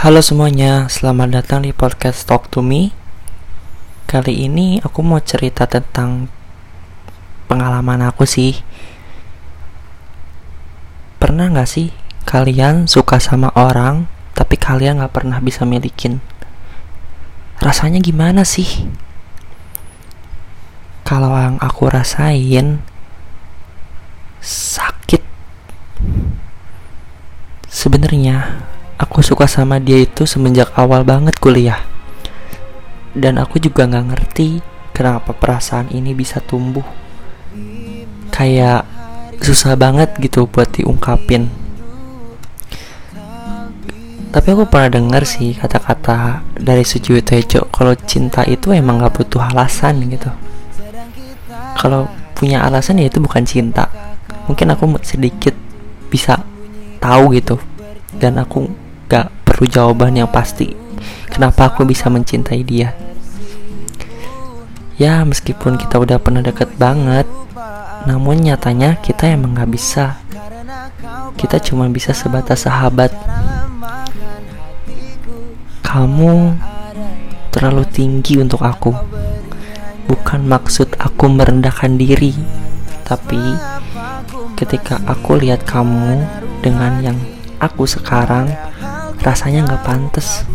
Halo semuanya, selamat datang di podcast Talk to Me. Kali ini aku mau cerita tentang pengalaman aku sih. Pernah gak sih kalian suka sama orang, tapi kalian gak pernah bisa milikin? Rasanya gimana sih? Kalau yang aku rasain, sakit. Sebenarnya aku suka sama dia itu semenjak awal banget kuliah. Dan aku juga nggak ngerti kenapa perasaan ini bisa tumbuh. Kayak susah banget gitu buat diungkapin. Tapi aku pernah dengar sih kata-kata dari Sujiwo Tejo kalau cinta itu emang gak butuh alasan gitu. Kalau punya alasan ya itu bukan cinta. Mungkin aku sedikit bisa tahu gitu. Dan aku gak perlu jawaban yang pasti. Kenapa aku bisa mencintai dia? Ya meskipun kita udah pernah deket banget namun nyatanya kita emang gak bisa. Kita cuma bisa sebatas sahabat. Kamu terlalu tinggi untuk aku. Bukan maksud aku merendahkan diri tapi ketika aku lihat kamu dengan yang aku sekarang rasanya nggak pantas.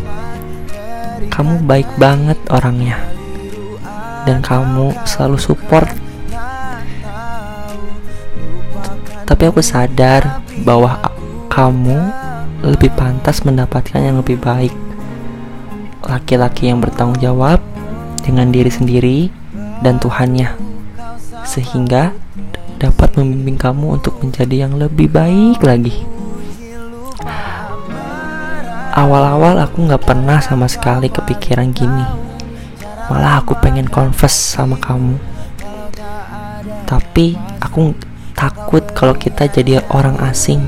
Kamu baik banget orangnya. Dan kamu selalu support. Tapi aku sadar bahwa kamu lebih pantas mendapatkan yang lebih baik. Laki-laki yang bertanggung jawab dengan diri sendiri dan Tuhannya. Sehingga dapat membimbing kamu untuk menjadi yang lebih baik lagi awal-awal aku nggak pernah sama sekali kepikiran gini. Malah aku pengen confess sama kamu. Tapi aku takut kalau kita jadi orang asing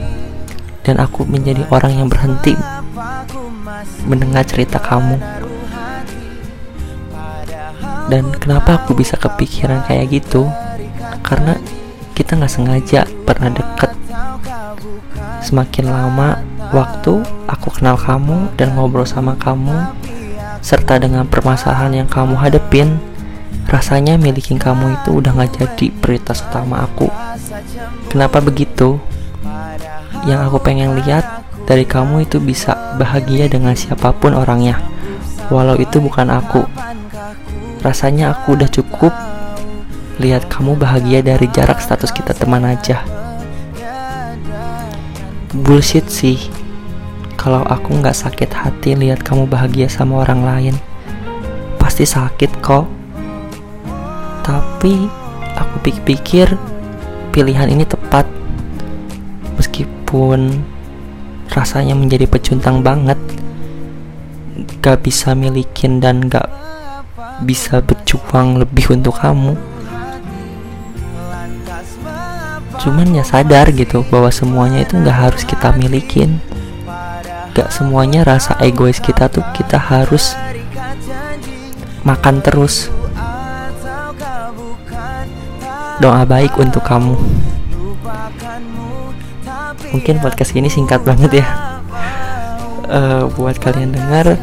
dan aku menjadi orang yang berhenti mendengar cerita kamu. Dan kenapa aku bisa kepikiran kayak gitu? Karena kita nggak sengaja pernah deket semakin lama waktu aku kenal kamu dan ngobrol sama kamu serta dengan permasalahan yang kamu hadepin rasanya milikin kamu itu udah gak jadi prioritas utama aku. Kenapa begitu? Yang aku pengen lihat dari kamu itu bisa bahagia dengan siapa pun orangnya walau itu bukan aku. Rasanya aku udah cukup lihat kamu bahagia dari jarak status kita teman aja bullshit sih. Kalau aku nggak sakit hati lihat kamu bahagia sama orang lain pasti sakit kok. Tapi aku pikir-pikir pilihan ini tepat. Meskipun rasanya menjadi pecuntang banget gak bisa milikin dan gak bisa berjuang lebih untuk kamu cuman ya sadar gitu bahwa semuanya itu nggak harus kita milikin. Gak semuanya rasa egois kita tuh kita harus makan terus. Doa baik untuk kamu. Mungkin podcast ini singkat banget ya. Uh, buat kalian dengar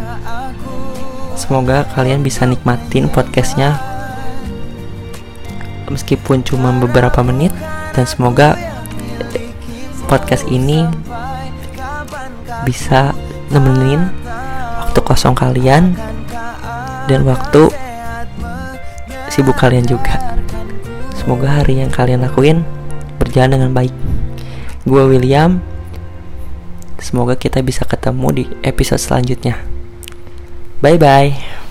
semoga kalian bisa nikmatin podcastnya. Meskipun cuma beberapa menit dan semoga podcast ini bisa nemenin waktu kosong kalian dan waktu sibuk kalian juga. Semoga hari yang kalian lakuin berjalan dengan baik. Gue William. Semoga kita bisa ketemu di episode selanjutnya. Bye bye.